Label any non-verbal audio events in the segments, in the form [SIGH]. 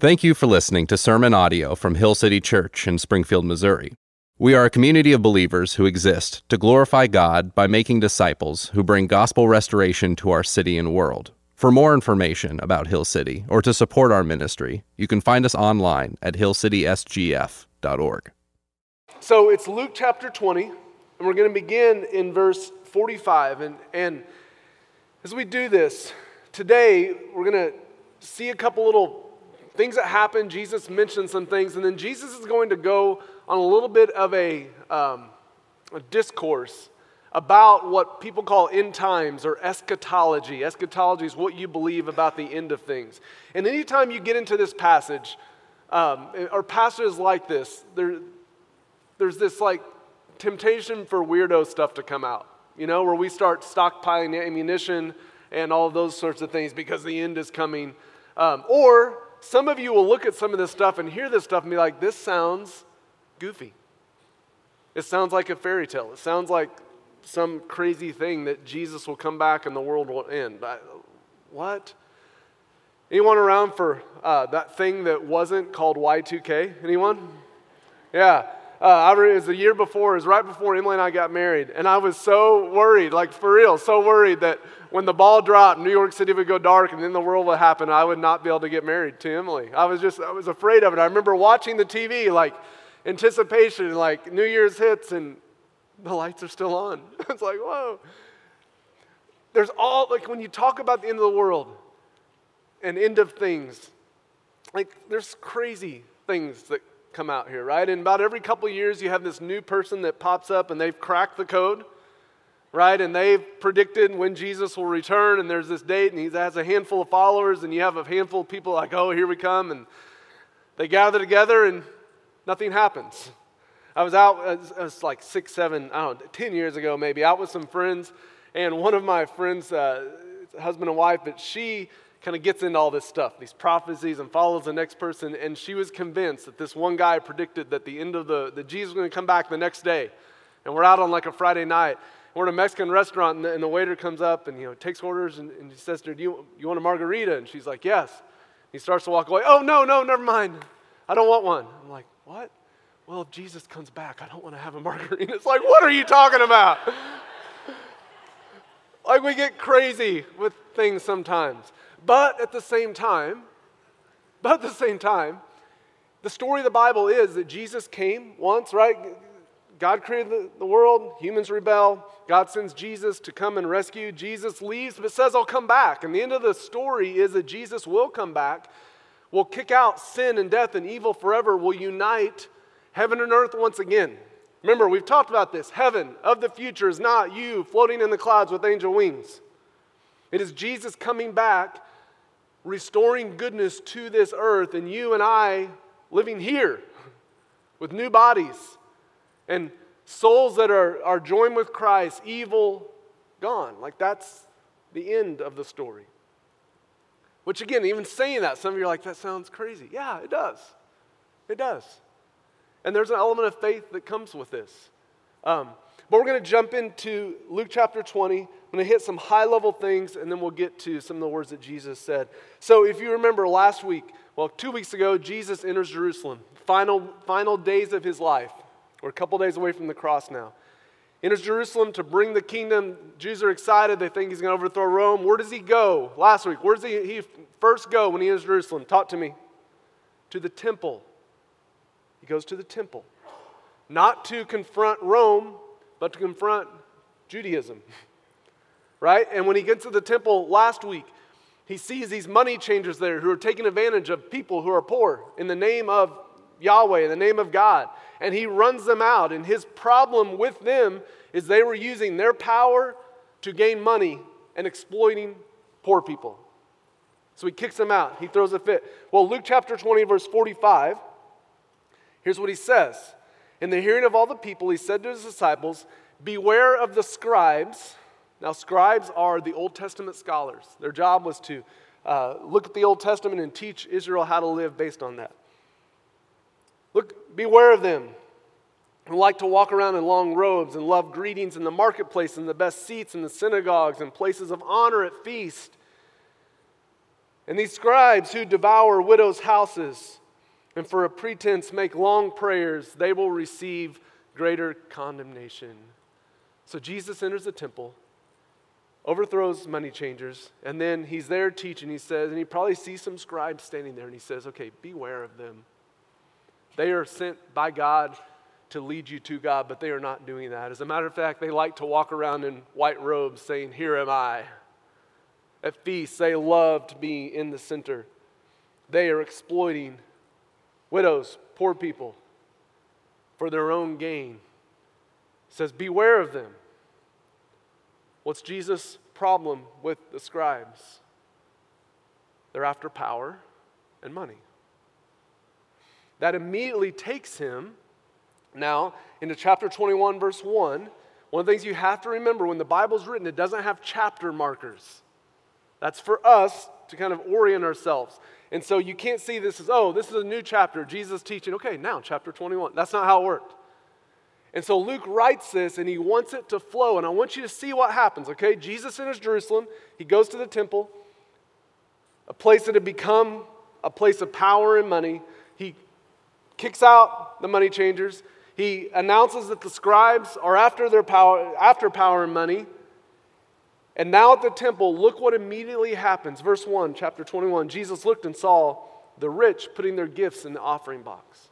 Thank you for listening to sermon audio from Hill City Church in Springfield, Missouri. We are a community of believers who exist to glorify God by making disciples who bring gospel restoration to our city and world. For more information about Hill City or to support our ministry, you can find us online at hillcitysgf.org. So it's Luke chapter 20, and we're going to begin in verse 45. And, and as we do this, today we're going to see a couple little things that happen. Jesus mentioned some things, and then Jesus is going to go on a little bit of a, um, a discourse about what people call end times or eschatology. Eschatology is what you believe about the end of things. And anytime you get into this passage, um, or passages like this, there, there's this like temptation for weirdo stuff to come out, you know, where we start stockpiling ammunition and all those sorts of things because the end is coming. Um, or some of you will look at some of this stuff and hear this stuff and be like, this sounds goofy. It sounds like a fairy tale. It sounds like some crazy thing that Jesus will come back and the world will end. I, what? Anyone around for uh, that thing that wasn't called Y2K? Anyone? Yeah. Uh, I it was the year before, it was right before Emily and I got married. And I was so worried, like for real, so worried that when the ball dropped, New York City would go dark and then the world would happen. I would not be able to get married to Emily. I was just, I was afraid of it. I remember watching the TV, like anticipation, like New Year's hits, and the lights are still on. [LAUGHS] it's like, whoa. There's all, like when you talk about the end of the world and end of things, like there's crazy things that come out here, right? And about every couple years, you have this new person that pops up and they've cracked the code, right? And they've predicted when Jesus will return, and there's this date, and he has a handful of followers, and you have a handful of people like, oh, here we come. And they gather together, and nothing happens. I was out, it was like six, seven, I don't know, 10 years ago maybe, out with some friends, and one of my friends, uh, husband and wife, but she kind of gets into all this stuff, these prophecies, and follows the next person. And she was convinced that this one guy predicted that the end of the, that Jesus was going to come back the next day. And we're out on like a Friday night. We're in a Mexican restaurant, and the, and the waiter comes up and you know takes orders, and, and he says to her, do you, you want a margarita? And she's like, yes. He starts to walk away. Oh, no, no, never mind. I don't want one. I'm like, what? Well, if Jesus comes back, I don't want to have a [LAUGHS] margarita. It's like, what are you talking about? [LAUGHS] like, we get crazy with things sometimes. But at the same time, [LAUGHS] but at the same time, the story of the Bible is that Jesus came once, right? God created the, the, world, humans rebel, God sends Jesus to come and rescue. Jesus leaves, but says, I'll come back. And the end of the story is that Jesus will come back, will kick out sin and death and evil forever, will unite heaven and earth once again. Remember, we've talked about this. Heaven of the future is not you floating in the clouds with angel wings. It is Jesus coming back restoring goodness to this earth, and you and I living here with new bodies and souls that are, are joined with Christ, evil gone. Like that's the end of the story. Which, again, even saying that, some of you are like, that sounds crazy. Yeah, it does. It does. And there's an element of faith that comes with this. Um, but we're going to jump into Luke chapter 20. I'm going to hit some high level things and then we'll get to some of the words that Jesus said. So, if you remember last week, well, two weeks ago, Jesus enters Jerusalem, final, final days of his life. We're a couple days away from the cross now. Enters Jerusalem to bring the kingdom. Jews are excited. They think he's going to overthrow Rome. Where does he go? Last week, where does he, he first go when he enters Jerusalem? Talk to me. To the temple. He goes to the temple. Not to confront Rome, but to confront Judaism. [LAUGHS] Right? And when he gets to the temple last week, he sees these money changers there who are taking advantage of people who are poor in the name of Yahweh, in the name of God. And he runs them out. And his problem with them is they were using their power to gain money and exploiting poor people. So he kicks them out. He throws a fit. Well, Luke chapter 20, verse 45, here's what he says in the hearing of all the people, he said to his disciples, Beware of the scribes. Now, scribes are the Old Testament scholars. Their job was to uh, look at the Old Testament and teach Israel how to live based on that. Look, beware of them who like to walk around in long robes and love greetings in the marketplace and the best seats in the synagogues and places of honor at feast And these scribes who devour widows' houses and for a pretense make long prayers, they will receive greater condemnation. So Jesus enters the temple, overthrows money changers, and then he's there teaching. He says, and he probably sees some scribes standing there, and he says, Okay, beware of them. They are sent by God to lead you to God, but they are not doing that. As a matter of fact, they like to walk around in white robes saying, Here am I. At feasts, they love to be in the center. They are exploiting widows, poor people, for their own gain. He says, Beware of them. What's Jesus' problem with the scribes? They're after power and money. That immediately takes him now into chapter 21, verse 1. One of the things you have to remember when the Bible's written, it doesn't have chapter markers. That's for us to kind of orient ourselves. And so you can't see this as, oh, this is a new chapter, Jesus teaching. Okay, now chapter 21. That's not how it worked. And so Luke writes this and he wants it to flow. And I want you to see what happens, okay? Jesus enters Jerusalem. He goes to the temple, a place that had become a place of power and money. He kicks out the money changers. He announces that the scribes are after their power, after power and money. And now at the temple, look what immediately happens. Verse 1, chapter 21. Jesus looked and saw the rich putting their gifts in the offering box.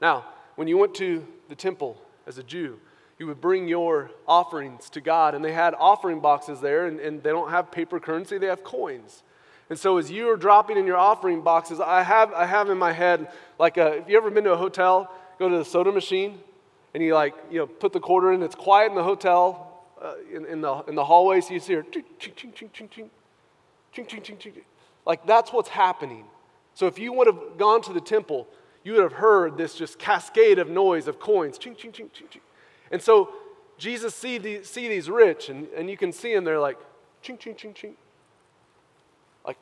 Now, when you went to the temple as a Jew, you would bring your offerings to God, and they had offering boxes there, and, and they don't have paper currency, they have coins. And so as you are dropping in your offering boxes, I have, I have in my head, like, a, if you ever been to a hotel, go to the soda machine, and you like, you know, put the quarter in, it's quiet in the hotel, uh, in, in, the, in the hallway, so you see her, ching, ching, ching, ching, ching, ching, ching, ching, ching. Like that's what's happening. So if you would have gone to the temple, you would have heard this just cascade of noise of coins, ching, ching, ching, ching, ching. And so Jesus see, the, see these rich, and, and you can see them, they're like, ching, ching, ching, ching. Like,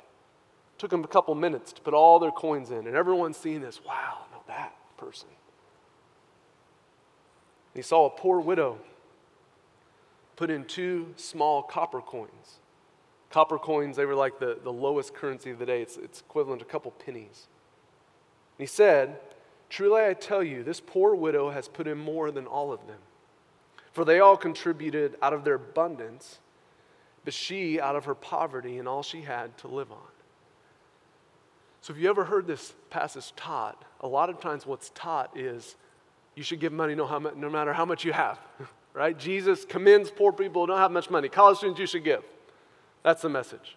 took them a couple minutes to put all their coins in, and everyone's seeing this. Wow, now that person. He saw a poor widow put in two small copper coins. Copper coins, they were like the, the lowest currency of the day. It's, it's equivalent to a couple pennies. And he said, Truly I tell you, this poor widow has put in more than all of them. For they all contributed out of their abundance, but she out of her poverty and all she had to live on. So, if you ever heard this passage taught, a lot of times what's taught is you should give money no, matter how much you have. [LAUGHS] right? Jesus commends poor people who don't have much money. College students, you should give. That's the message.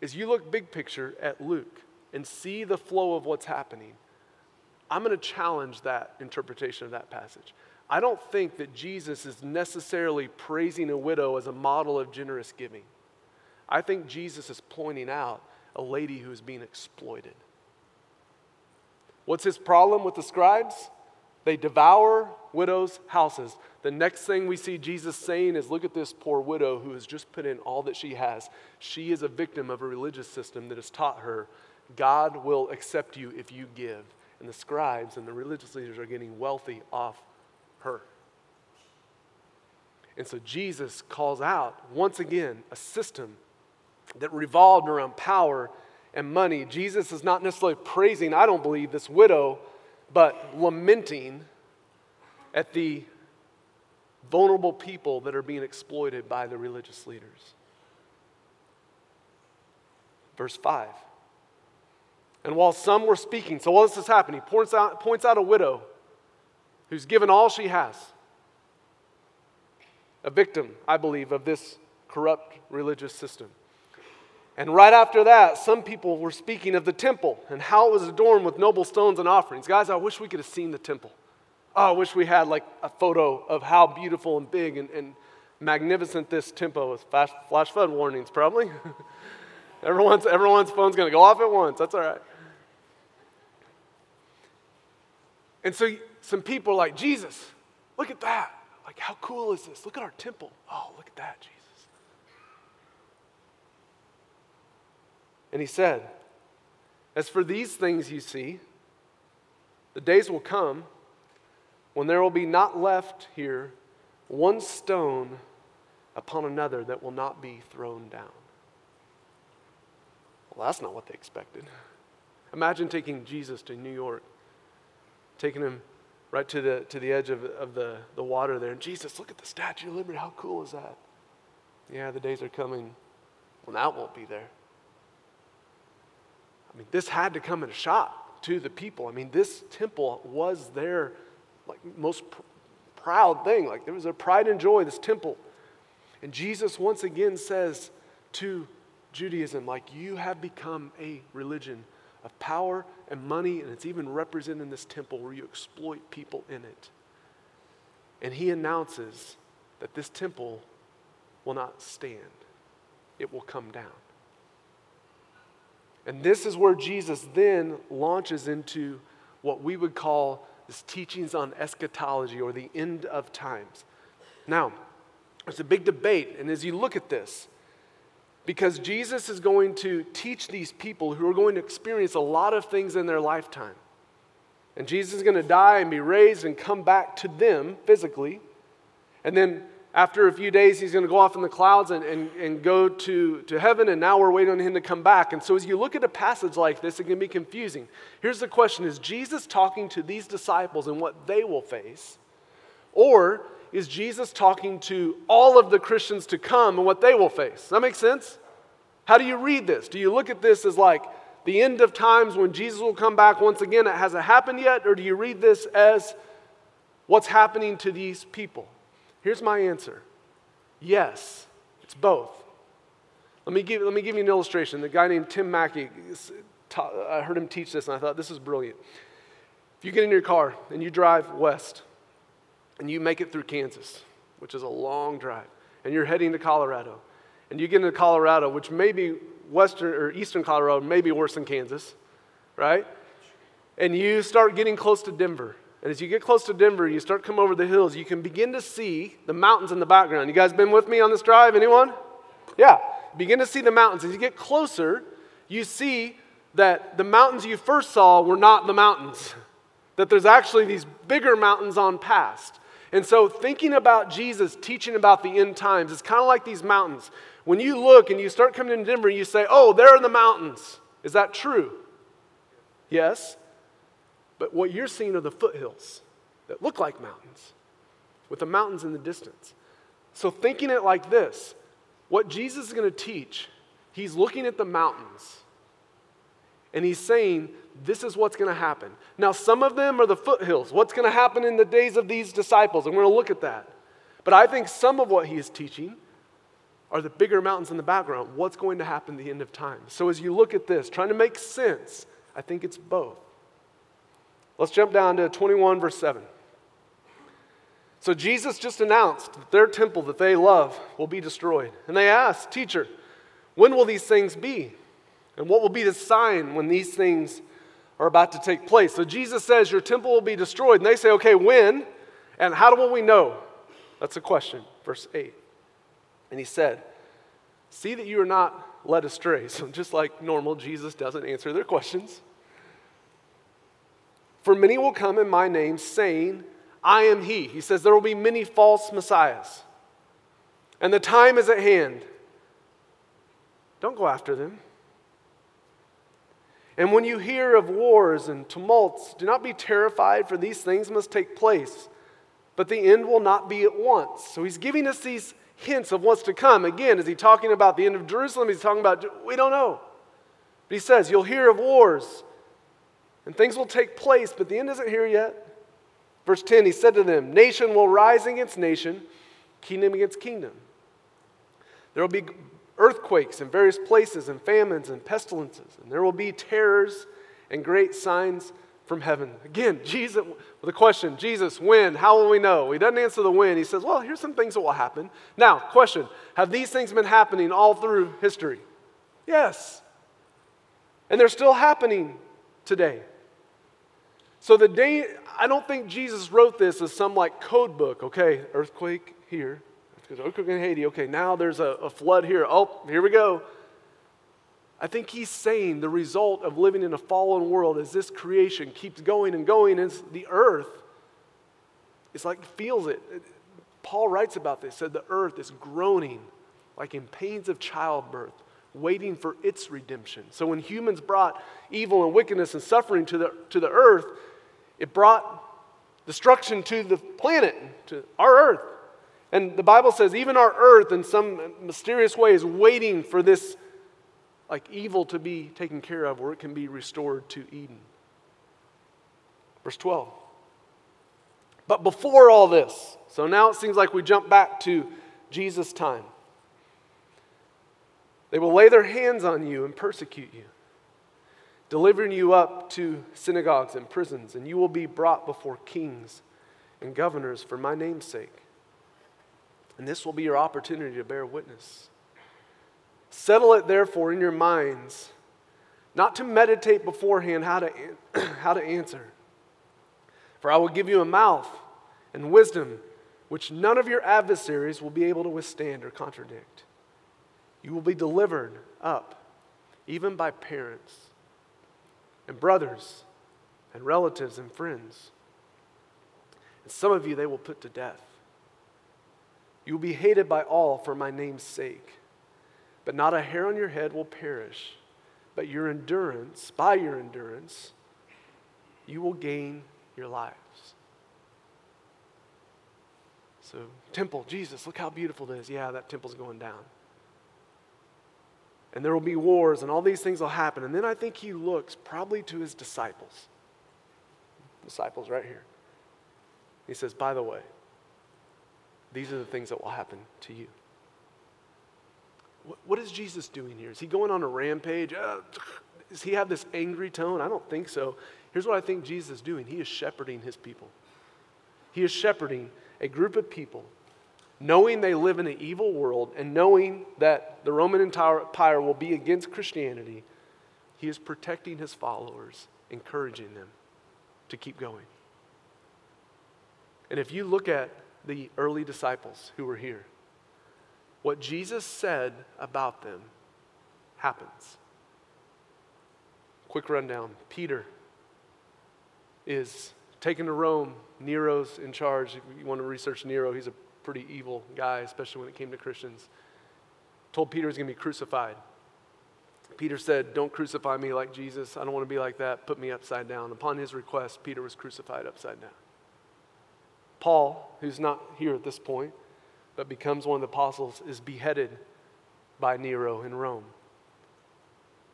As you look big picture at Luke and see the flow of what's happening, I'm going to challenge that interpretation of that passage. I don't think that Jesus is necessarily praising a widow as a model of generous giving. I think Jesus is pointing out a lady who is being exploited. What's his problem with the scribes? They devour widows' houses. The next thing we see Jesus saying is look at this poor widow who has just put in all that she has. She is a victim of a religious system that has taught her God will accept you if you give. And the scribes and the religious leaders are getting wealthy off her. And so Jesus calls out once again a system that revolved around power and money. Jesus is not necessarily praising, I don't believe, this widow but lamenting at the vulnerable people that are being exploited by the religious leaders. Verse 5. And while some were speaking, so while this is happening, he points out, points out a widow who's given all she has. A victim, I believe, of this corrupt religious system. And right after that, some people were speaking of the temple and how it was adorned with noble stones and offerings. Guys, I wish we could have seen the temple. Oh, I wish we had like a photo of how beautiful and big and, and magnificent this temple is. Flash, flash flood warnings, probably. [LAUGHS] everyone's, everyone's phone's going to go off at once. That's all right. And so some people are like, Jesus, look at that. Like, how cool is this? Look at our temple. Oh, look at that, Jesus. And he said, As for these things you see, the days will come when there will be not left here one stone upon another that will not be thrown down. Well, that's not what they expected. Imagine taking Jesus to New York, taking him right to the, to the edge of, of the, the water there. And Jesus, look at the Statue of Liberty. How cool is that? Yeah, the days are coming when that won't be there. I mean, this had to come in a shock to the people. I mean, this temple was their like most pr- proud thing. Like there was a pride and joy, this temple. And Jesus once again says to Judaism, like, you have become a religion of power and money, and it's even represented in this temple where you exploit people in it. And he announces that this temple will not stand, it will come down. And this is where Jesus then launches into what we would call this teachings on eschatology or the end of times. Now, there's a big debate, and as you look at this, because Jesus is going to teach these people who are going to experience a lot of things in their lifetime. And Jesus is going to die and be raised and come back to them physically. And then after a few days, he's going to go off in the clouds and, and, and go to, to heaven, and now we're waiting on him to come back. And so, as you look at a passage like this, it can be confusing. Here's the question Is Jesus talking to these disciples and what they will face? Or is Jesus talking to all of the Christians to come and what they will face? Does that make sense? How do you read this? Do you look at this as like the end of times when Jesus will come back once again? It hasn't happened yet? Or do you read this as what's happening to these people? Here's my answer yes, it's both. Let me give, let me give you an illustration. The guy named Tim Mackie, I heard him teach this and I thought this is brilliant. If you get in your car and you drive west and you make it through Kansas, which is a long drive, and you're heading to Colorado, and you get into Colorado, which may be western or eastern Colorado, may be worse than Kansas, right? And you start getting close to Denver, and as you get close to Denver, you start coming over the hills, you can begin to see the mountains in the background. You guys been with me on this drive? Anyone? Yeah. Begin to see the mountains. As you get closer, you see that the mountains you first saw were not the mountains, [LAUGHS] that there's actually these bigger mountains on past. And so, thinking about Jesus teaching about the end times, it's kind of like these mountains. When you look and you start coming to Denver, you say, Oh, there are the mountains. Is that true? Yes. But what you're seeing are the foothills that look like mountains, with the mountains in the distance. So, thinking it like this, what Jesus is going to teach, he's looking at the mountains and he's saying, This is what's going to happen. Now, some of them are the foothills. What's going to happen in the days of these disciples? And we're going to look at that. But I think some of what he is teaching are the bigger mountains in the background. What's going to happen at the end of time? So, as you look at this, trying to make sense, I think it's both. Let's jump down to 21, verse 7. So Jesus just announced that their temple that they love will be destroyed. And they asked, Teacher, when will these things be? And what will be the sign when these things are about to take place? So Jesus says, Your temple will be destroyed. And they say, Okay, when? And how will we know? That's a question. Verse 8. And he said, See that you are not led astray. [LAUGHS] So, just like normal, Jesus doesn't answer their questions. For many will come in my name, saying, I am he. He says there will be many false messiahs. And the time is at hand. Don't go after them. And when you hear of wars and tumults, do not be terrified, for these things must take place. But the end will not be at once. So he's giving us these hints of what's to come. Again, is he talking about the end of Jerusalem? He's talking about, we don't know. But he says, You'll hear of wars and things will take place, but the end isn't here yet. Verse 10 He said to them, Nation will rise against nation, kingdom against kingdom. There will be earthquakes in various places, and famines and pestilences, and there will be terrors and great signs from heaven. Again, [LAUGHS] Jesus, the question Jesus, when? How will we know? He doesn't answer the when. He says, Well, here's some things that will happen. Now, question Have these things been happening all through history? Yes. And they're still happening today. So the day, I don't think Jesus wrote this as some like code book. Okay, earthquake here, earthquake in Haiti. Okay, now there's a, a flood here. Oh, here we go. I think he's saying the result of living in a fallen world is this creation keeps going and going, is the earth, it's like feels it. Paul writes about this, said the earth is groaning like in pains of childbirth, waiting for its redemption. So when humans brought evil and wickedness and suffering to the, to the earth, it brought destruction to the planet, to our earth. And the Bible says even our earth, in some mysterious way, is waiting for this like evil to be taken care of, where it can be restored to Eden. Verse 12. But before all this, so now it seems like we jump back to Jesus' time. They will lay their hands on you and persecute you, delivering you up to synagogues and prisons, and you will be brought before kings and governors for my name's sake. And this will be your opportunity to bear witness. Settle it, therefore, in your minds, not to meditate beforehand how to, [CLEARS THROAT] how to answer. For I will give you a mouth and wisdom which none of your adversaries will be able to withstand or contradict. You will be delivered up, even by parents and brothers and relatives and friends. And some of you they will put to death. You will be hated by all for my name's sake, but not a hair on your head will perish. But your endurance, by your endurance, you will gain your lives. So, temple, Jesus, look how beautiful it is. Yeah, that temple's going down and there will be wars, and all these things will happen. And then I think he looks probably to his disciples. Disciples right here. He says, By the way, these are the things that will happen to you. What, what is Jesus doing here? Is he going on a rampage? Uh, does he have this angry tone? I don't think so. Here's what I think Jesus is doing He is shepherding his people. He is shepherding a group of people knowing they live in an evil world and knowing that the Roman Empire will be against Christianity, he is protecting his followers, encouraging them to keep going. And if you look at the early disciples who were here, what Jesus said about them happens. Quick rundown Peter is taken to Rome. Nero's in charge. If you want to research Nero, he's a pretty evil guy, especially when it came to Christians, told Peter he's going to be crucified. Peter said, Don't crucify me like Jesus. I don't want to be like that. Put me upside down. Upon his request, Peter was crucified upside down. Paul, who's not here at this point, but becomes one of the apostles, is beheaded by Nero in Rome.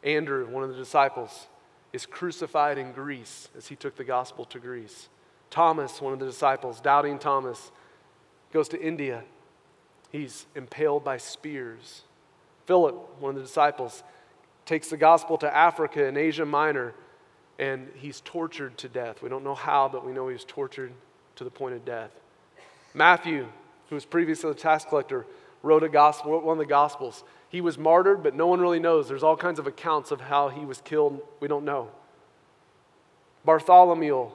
Andrew, one of the disciples, is crucified in Greece as he took the gospel to Greece. Thomas, one of the disciples, doubting Thomas, goes to India. He's impaled by spears. Philip, one of the disciples, takes the gospel to Africa and Asia Minor, and he's tortured to death. We don't know how, but we know he was tortured to the point of death. Matthew, who was previously a tax collector, wrote a gospel, wrote one of the gospels. He was martyred, but no one really knows. There's all kinds of accounts of how he was killed. We don't know. Bartholomew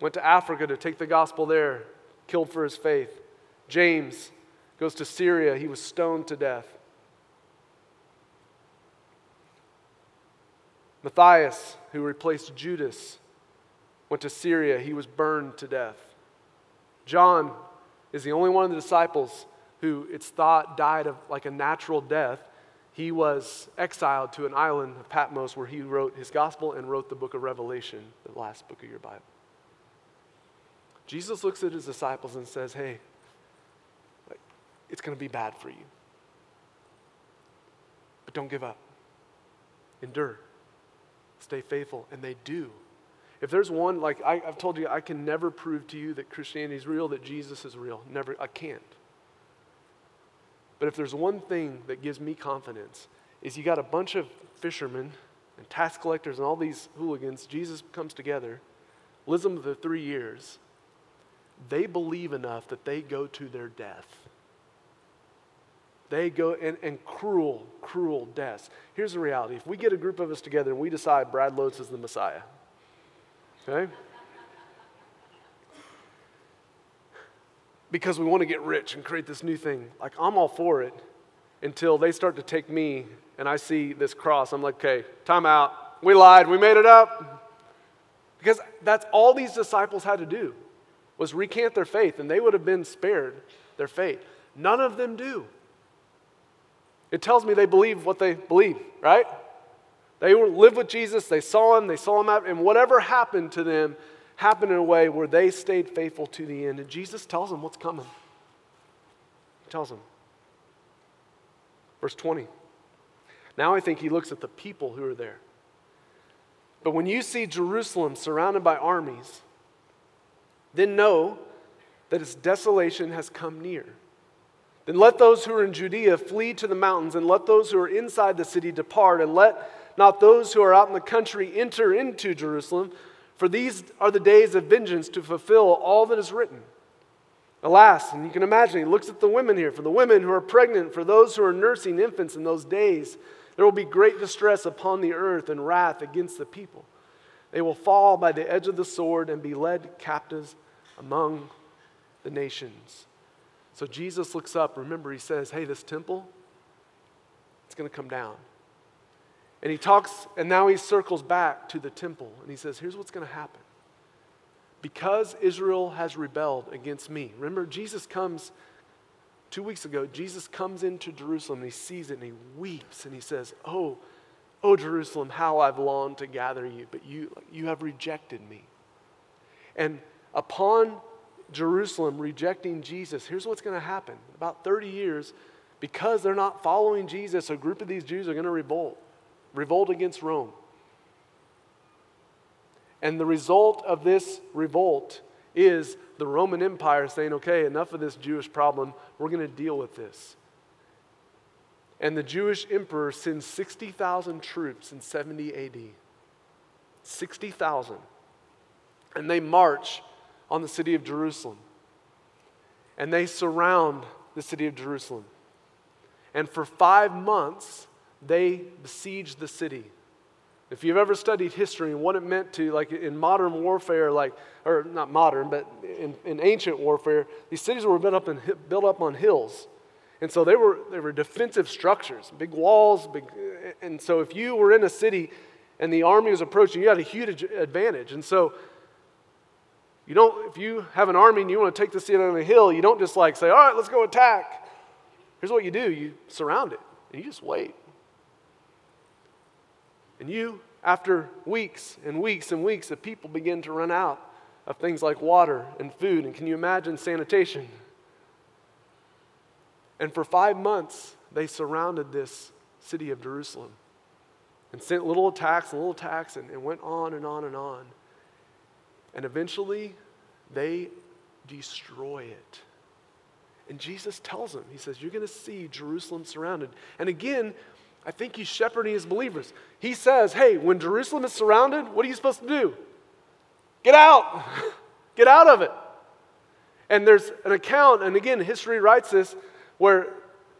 went to Africa to take the gospel there killed for his faith. James goes to Syria, he was stoned to death. Matthias, who replaced Judas, went to Syria, he was burned to death. John is the only one of the disciples who it's thought died of like a natural death. He was exiled to an island of Patmos where he wrote his gospel and wrote the book of Revelation, the last book of your Bible. Jesus looks at his disciples and says, Hey, it's going to be bad for you. But don't give up. Endure. Stay faithful. And they do. If there's one, like I, have told you, I can never prove to you that Christianity is real, that Jesus is real. Never, I can't. But if there's one thing that gives me confidence, is you got a bunch of fishermen and tax collectors and all these hooligans. Jesus comes together, lives them for three years, they believe enough that they go to their death. They go and, and cruel, cruel deaths. Here's the reality if we get a group of us together and we decide Brad Lotes is the Messiah, okay? Because we want to get rich and create this new thing. Like, I'm all for it until they start to take me and I see this cross. I'm like, okay, time out. We lied. We made it up. Because that's all these disciples had to do was recant their faith, and they would have been spared their faith. None of them do. It tells me they believe what they believe, right? They lived with Jesus, they saw him, they saw him out, and whatever happened to them happened in a way where they stayed faithful to the end. And Jesus tells them what's coming. He tells them. Verse 20. Now I think he looks at the people who are there. But when you see Jerusalem surrounded by armies, then know that its desolation has come near. Then let those who are in Judea flee to the mountains, and let those who are inside the city depart, and let not those who are out in the country enter into Jerusalem, for these are the days of vengeance to fulfill all that is written. Alas, and you can imagine, he looks at the women here. For the women who are pregnant, for those who are nursing infants in those days, there will be great distress upon the earth and wrath against the people. They will fall by the edge of the sword and be led captives among the nations. So Jesus looks up. Remember, he says, Hey, this temple, it's going to come down. And he talks, and now he circles back to the temple, and he says, Here's what's going to happen. Because Israel has rebelled against me. Remember, Jesus comes two weeks ago, Jesus comes into Jerusalem and he sees it and he weeps and he says, Oh, oh, Jerusalem, how I've longed to gather you, but you, you have rejected me. And upon Jerusalem rejecting Jesus, here's what's going to happen. About 30 years, because they're not following Jesus, a group of these Jews are going to revolt, revolt against Rome. And the result of this revolt is the Roman Empire saying, okay, enough of this Jewish problem. We're going to deal with this. And the Jewish emperor sends 60,000 troops in 70 AD. 60,000. And they march on the city of Jerusalem. And they surround the city of Jerusalem. And for five months, they besiege the city. If you've ever studied history and what it meant to, like in modern warfare, like, or not modern, but in, in ancient warfare, these cities were built up, in, built up on hills. And so they were, they were defensive structures, big walls. Big, and so if you were in a city and the army was approaching, you had a huge advantage. And so you don't, if you have an army and you want to take the city on a hill, you don't just like say, all right, let's go attack. Here's what you do you surround it and you just wait. And you, after weeks and weeks and weeks, the people begin to run out of things like water and food. And can you imagine sanitation? And for five months, they surrounded this city of Jerusalem and sent little attacks and little attacks and, and went on and on and on. And eventually, they destroy it. And Jesus tells them, He says, You're going to see Jerusalem surrounded. And again, I think he's shepherding his believers. He says, Hey, when Jerusalem is surrounded, what are you supposed to do? Get out. [LAUGHS] Get out of it. And there's an account, and again, history writes this, where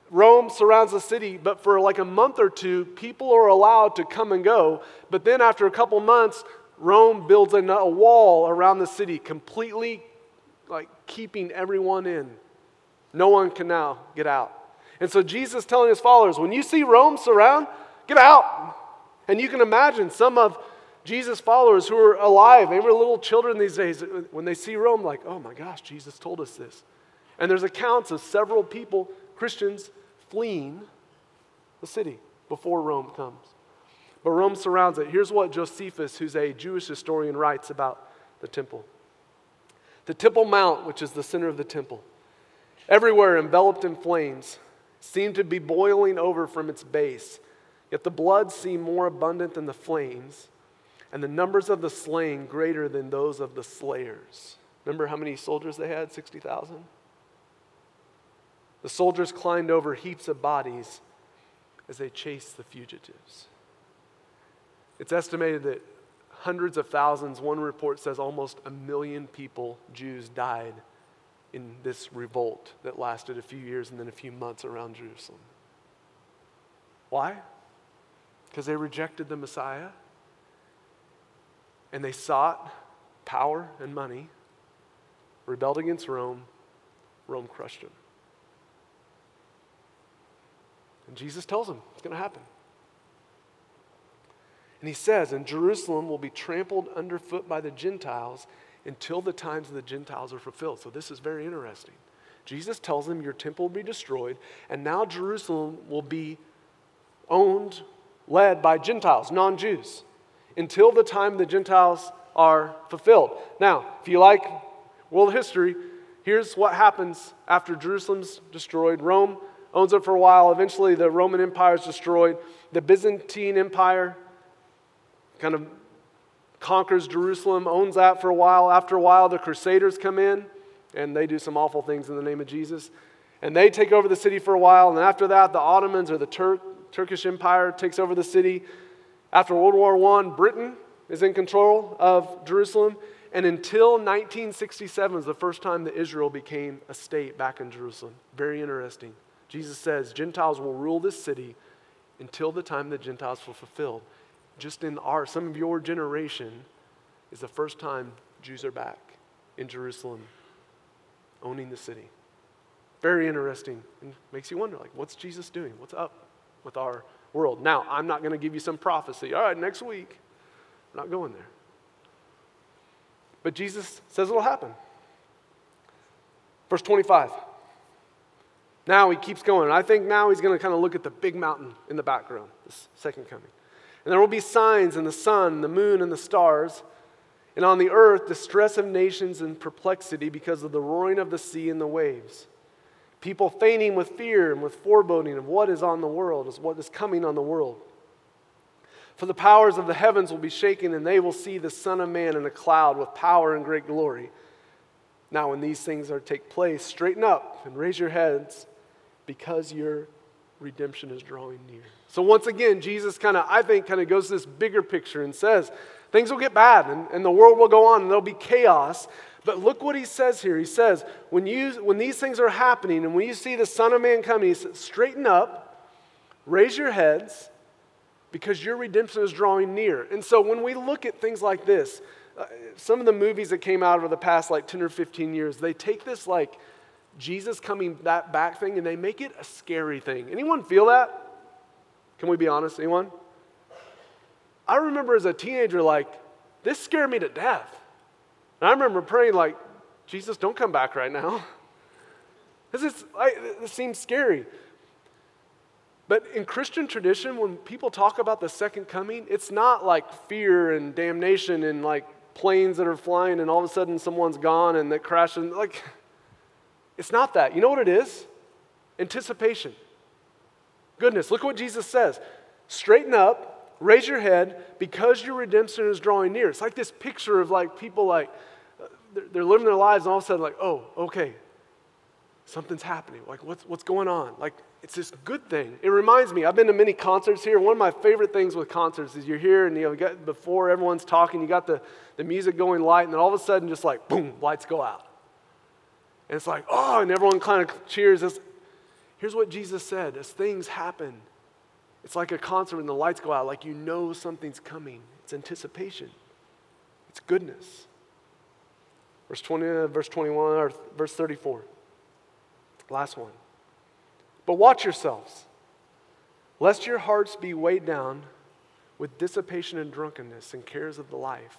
Rome surrounds the city, but for like a month or two, people are allowed to come and go. But then after a couple months, Rome builds a, wall around the city, completely like keeping everyone in. No one can now get out. And so Jesus telling his followers, when you see Rome surround, get out. And you can imagine some of Jesus' followers who are alive, they were little children these days, when they see Rome, like, oh my gosh, Jesus told us this. And there's accounts of several people, Christians, fleeing the city before Rome comes. But Rome surrounds it. Here's what Josephus, who's a Jewish historian, writes about the temple. The Temple Mount, which is the center of the temple, everywhere enveloped in flames, seemed to be boiling over from its base. Yet the blood seemed more abundant than the flames, and the numbers of the slain greater than those of the slayers. Remember how many soldiers they had? 60,000? The soldiers climbed over heaps of bodies as they chased the fugitives. It's estimated that hundreds of thousands, one report says almost a million people, Jews, died in this revolt that lasted a few years and then a few months around Jerusalem. Why? Because they rejected the Messiah and they sought power and money, rebelled against Rome. Rome crushed them. And Jesus tells him it's going to happen. And he says, and Jerusalem will be trampled underfoot by the Gentiles until the times of the Gentiles are fulfilled. So this is very interesting. Jesus tells them, Your temple will be destroyed, and now Jerusalem will be owned, led by Gentiles, non Jews, until the time the Gentiles are fulfilled. Now, if you like world history, here's what happens after Jerusalem's destroyed. Rome owns it for a while. Eventually, the Roman Empire is destroyed. The Byzantine Empire kind of conquers Jerusalem, owns that for a while. After a while, the Crusaders come in and they do some awful things in the name of Jesus. And they take over the city for a while. And after that, the Ottomans or the Turk, Turkish Empire takes over the city. After World War I, Britain is in control of Jerusalem. And until 1967 was the first time that Israel became a state back in Jerusalem. Very interesting. Jesus says Gentiles will rule this city until the time the Gentiles were fulfilled. Just in our, some of your generation, is the first time Jews are back in Jerusalem, owning the city. Very interesting and makes you wonder, like, what's Jesus doing? What's up with our world? Now, I'm not going to give you some prophecy. All right, next week. I'm not going there. But Jesus says it'll happen. Verse 25. Now he keeps going. And I think now he's going to kind of look at the big mountain in the background, this second coming. And there will be signs in the sun, the moon, and the stars. And on the earth, distress of nations and perplexity because of the roaring of the sea and the waves. People fainting with fear and with foreboding of what is on the world, is what is coming on the world. For the powers of the heavens will be shaken, and they will see the Son of Man in a cloud with power and great glory. Now, when these things are take place, straighten up and raise your heads because your redemption is drawing near. So, once again, Jesus kind of, I think, kind of goes to this bigger picture and says, things will get bad and, and the world will go on and there'll be chaos. But look what he says here. He says, when, you, when these things are happening and when you see the Son of Man coming, he says, straighten up, raise your heads, because your redemption is drawing near. And so when we look at things like this, uh, some of the movies that came out over the past like 10 or 15 years, they take this like Jesus coming that back thing and they make it a scary thing. Anyone feel that? Can we be honest? Anyone? I remember as a teenager, like, this scared me to death. And I remember praying, like, Jesus, don't come back right now. [LAUGHS] Because it seems scary. But in Christian tradition, when people talk about the second coming, it's not like fear and damnation and like planes that are flying and all of a sudden someone's gone and that crashes. Like, [LAUGHS] it's not that. You know what it is? Anticipation. Goodness. Look what Jesus says straighten up, raise your head, because your redemption is drawing near. It's like this picture of like people like, they're living their lives and all of a sudden, like, oh, okay, something's happening. Like, what's, what's going on? Like, it's this good thing. It reminds me, I've been to many concerts here. One of my favorite things with concerts is you're here and you know, you got, before everyone's talking, you got the, the music going light, and then all of a sudden, just like, boom, lights go out. And it's like, oh, and everyone kind of cheers. It's, here's what Jesus said as things happen, it's like a concert when the lights go out, like you know something's coming. It's anticipation, it's goodness. Verse 20, uh, verse 21, or verse 34. Last one. But watch yourselves, lest your hearts be weighed down with dissipation and drunkenness and cares of the life.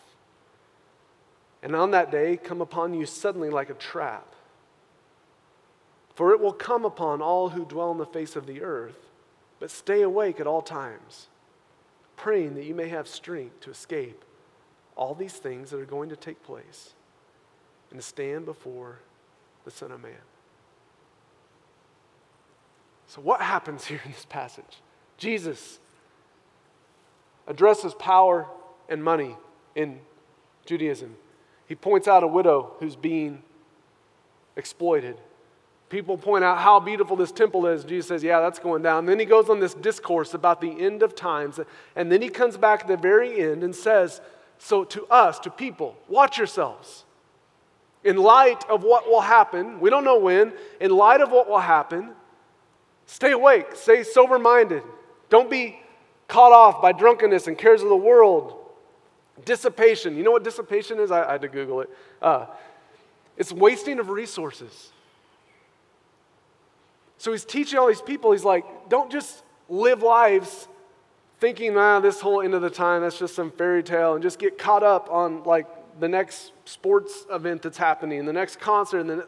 And on that day come upon you suddenly like a trap for it will come upon all who dwell on the face of the earth. But stay awake at all times, praying that you may have strength to escape all these things that are going to take place and to stand before the Son of Man. So, what happens [LAUGHS] here in this passage? Jesus addresses power and money in Judaism. He points out a widow who's being exploited people point out how beautiful this temple is. Jesus says, Yeah, that's going down. And then he goes on this discourse about the end of times. And then he comes back at the very end and says, So to us, to people, watch yourselves. In light of what will happen, we don't know when, in light of what will happen, stay awake, stay sober minded. Don't be caught off by drunkenness and cares of the world. Dissipation. You know what dissipation is? I, I had to Google it. Uh, it's wasting of resources. So he's teaching all these people, he's like, don't just live lives thinking, ah, this whole end of the time, that's just some fairy tale, and just get caught up on like the next sports event that's happening, the next concert. And then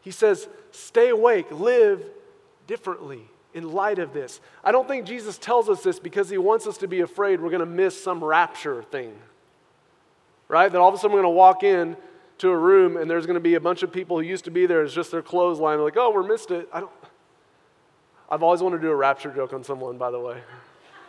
He says, stay awake, live differently in light of this. I don't think Jesus tells us this because he wants us to be afraid we're going to miss some rapture thing. Right? That all of a sudden we're going to walk in to a room and there's going to be a bunch of people who used to be there. It's just their clothes line. They're like, oh, we missed it. I don't. I've always wanted to do a rapture joke on someone, by the way.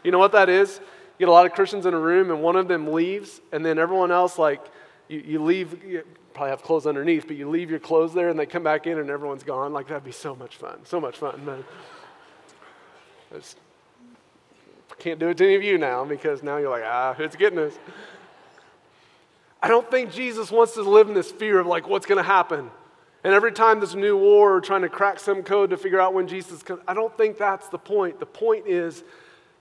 You know what that is? You get a lot of Christians in a room and one of them leaves, and then everyone else, like, you, you leave, you probably have clothes underneath, but you leave your clothes there and they come back in and everyone's gone. Like, that'd be so much fun. So much fun, man. I just can't do it to any of you now because now you're like, ah, it's getting us. I don't think Jesus wants to live in this fear of like what's going to happen. And every time there's a new war or trying to crack some code to figure out when Jesus comes, I don't think that's the point. The point is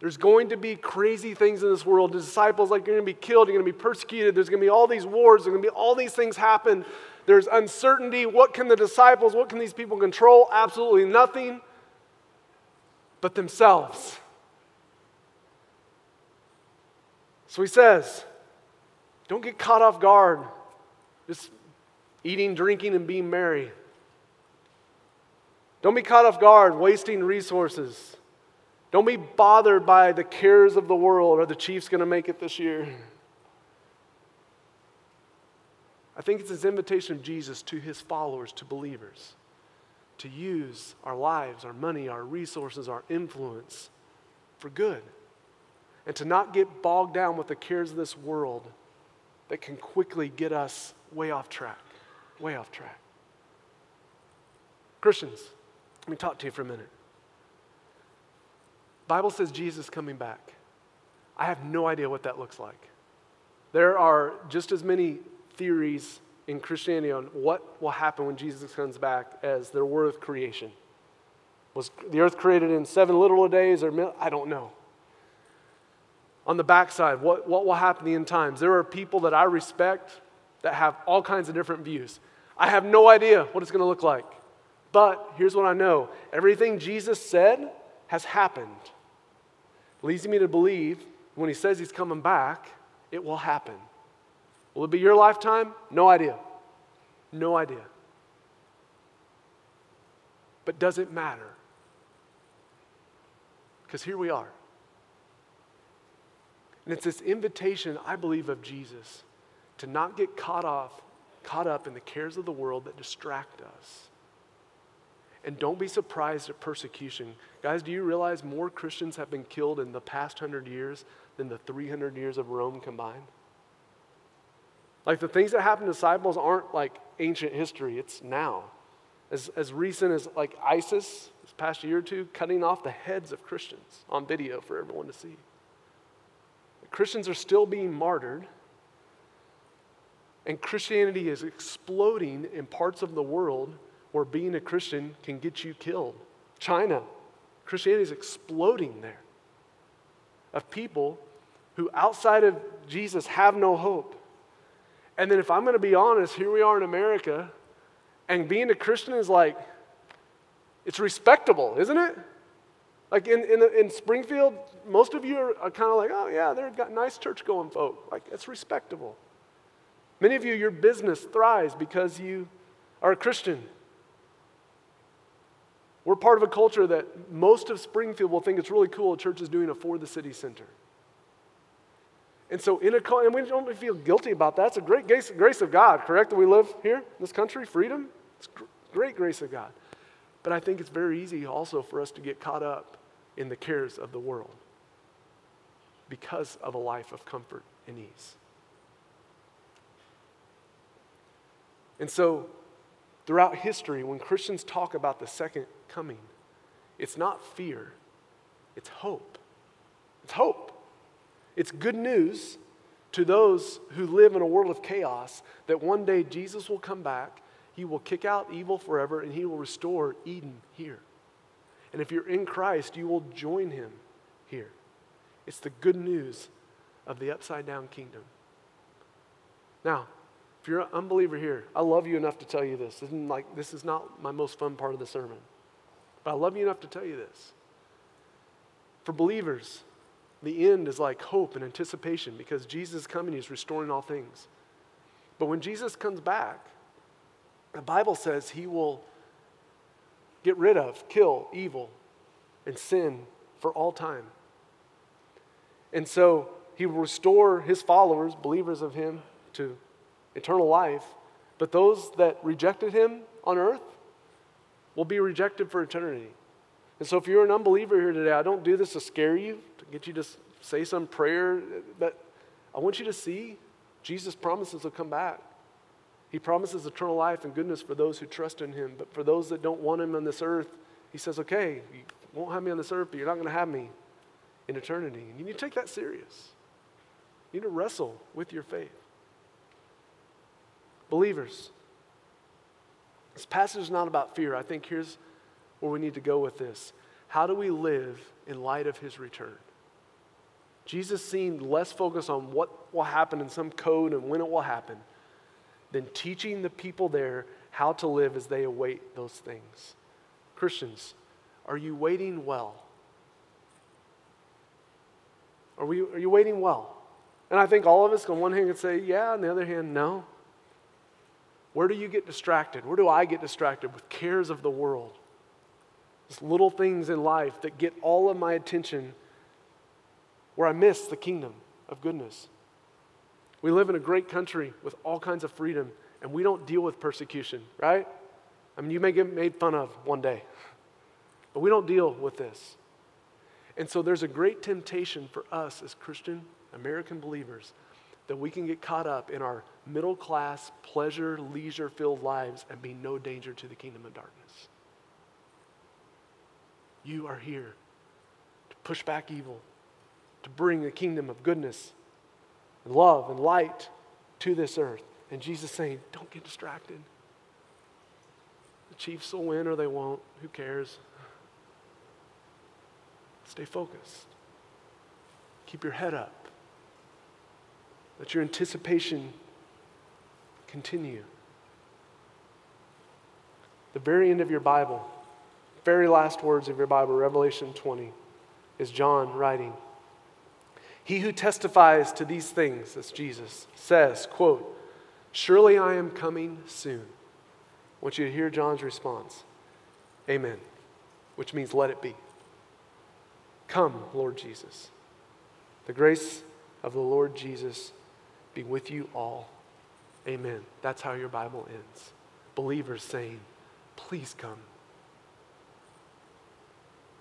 there's going to be crazy things in this world. The disciples like you're going to be killed, you're going to be persecuted, there's going to be all these wars, there's going to be all these things happen. There's uncertainty. What can the disciples, what can these people control? Absolutely nothing but themselves. So he says, don't get caught off guard, just eating, drinking, and being merry. Don't be caught off guard, wasting resources. Don't be bothered by the cares of the world. Are the Chiefs going to make it this year? I think it's his invitation of Jesus to his followers, to believers to use our lives, our money, our resources, our influence for good. And to not get bogged down with the cares of this world that can quickly get us way off track. Way off track. Christians, let me talk to you for a minute. Bible says Jesus coming back. I have no idea what that looks like. There are just as many theories in Christianity on what will happen when Jesus comes back as there were with creation. Was the earth created in seven literal days or I don't know. On the backside, what, what will happen in the end times? There are people that I respect that have all kinds of different views. I have no idea what it's going to look like. But here's what I know everything Jesus said has happened. Leads me to believe when he says he's coming back, it will happen. Will it be your lifetime? No idea. No idea. But does it matter? Because here we are. And it's this invitation, I believe, of Jesus to not get caught off, caught up in the cares of the world that distract us. And don't be surprised at persecution. Guys, do you realize more Christians have been killed in the past hundred years than the 300 years of Rome combined? Like the things that happened to disciples aren't like ancient history, it's now. As, as recent as like ISIS, this past year or two, cutting off the heads of Christians on video for everyone to see. Christians are still being martyred, and Christianity is exploding in parts of the world where being a Christian can get you killed. China, Christianity is exploding there. Of people who outside of Jesus have no hope and then, if I'm going to be honest, here we are in America, and being a Christian is like, it's respectable, isn't it? Like in, in, in Springfield, most of you are, are kind of like, oh, yeah, they've got nice church going folk. Like, it's respectable. Many of you, your business thrives because you are a Christian. We're part of a culture that most of Springfield will think it's really cool a church is doing a for the city center. And so, in a, and we don't feel guilty about that. It's a great grace, grace of God, correct? That we live here in this country, freedom. It's great grace of God. But I think it's very easy also for us to get caught up in the cares of the world because of a life of comfort and ease. And so, throughout history, when Christians talk about the second coming, it's not fear, it's hope. It's hope. It's good news to those who live in a world of chaos that one day Jesus will come back, he will kick out evil forever, and he will restore Eden here. And if you're in Christ, you will join him here. It's the good news of the upside down kingdom. Now, if you're an unbeliever here, I love you enough to tell you this. This, isn't like, this is not my most fun part of the sermon, but I love you enough to tell you this. For believers, the end is like hope and anticipation because Jesus is coming, he's restoring all things. But when Jesus comes back, the Bible says he will get rid of, kill evil and sin for all time. And so he will restore his followers, believers of him, to eternal life. But those that rejected him on earth will be rejected for eternity. And so if you're an unbeliever here today, I don't do this to scare you, to get you to say some prayer, but I want you to see Jesus promises to come back. He promises eternal life and goodness for those who trust in him. But for those that don't want him on this earth, he says, okay, you won't have me on this earth, but you're not going to have me in eternity. And you need to take that serious. You need to wrestle with your faith. Believers, this passage is not about fear. I think here's where we need to go with this. How do we live in light of his return? Jesus seemed less focused on what will happen in some code and when it will happen than teaching the people there how to live as they await those things. Christians, are you waiting well? Are, we, are you waiting well? And I think all of us on one hand can say, yeah, on the other hand, no. Where do you get distracted? Where do I get distracted with cares of the world? Just little things in life that get all of my attention where I miss the kingdom of goodness. We live in a great country with all kinds of freedom, and we don't deal with persecution, right? I mean, you may get made fun of one day, [LAUGHS] but we don't deal with this. And so there's a great temptation for us as Christian American believers that we can get caught up in our middle class, pleasure, leisure filled lives and be no danger to the kingdom of darkness. You are here to push back evil, to bring the kingdom of goodness and love and light to this earth. And Jesus saying, don't get distracted. The Chiefs will win or they won't. Who cares? Stay focused. Keep your head up. Let your anticipation continue. The very end of your Bible, very last words of your Bible, Revelation 20, is John writing. He who testifies to these things, that's Jesus, says, quote, Surely I am coming soon. I want you to hear John's response. Amen. Which means let it be. Come, Lord Jesus. The grace of the Lord Jesus be with you all. Amen. That's how your Bible ends. Believers saying, Please come.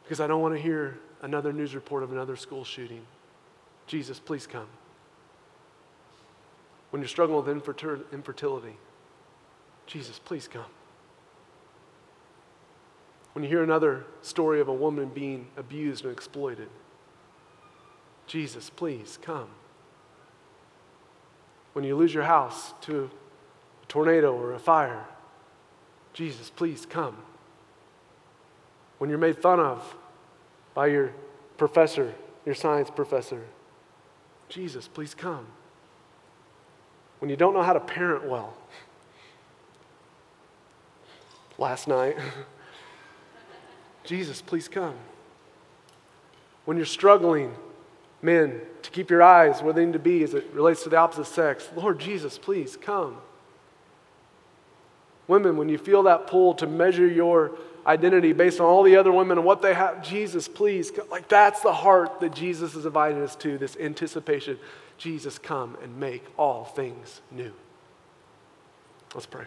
Because I don't want to hear another news report of another school shooting. Jesus, please come. When you're struggling with infertility, Jesus, please come. When you hear another story of a woman being abused and exploited, Jesus, please come. When you lose your house to a tornado or a fire, Jesus, please come. When you're made fun of by your professor, your science professor, Jesus, please come. When you don't know how to parent well, [LAUGHS] last night, [LAUGHS] Jesus, please come. When you're struggling, men, to keep your eyes where they need to be as it relates to the opposite sex, Lord Jesus, please come. Women, when you feel that pull to measure your identity based on all the other women and what they have. Jesus, please. Like that's the heart that Jesus is inviting us to, this anticipation. Jesus, come and make all things new. Let's pray.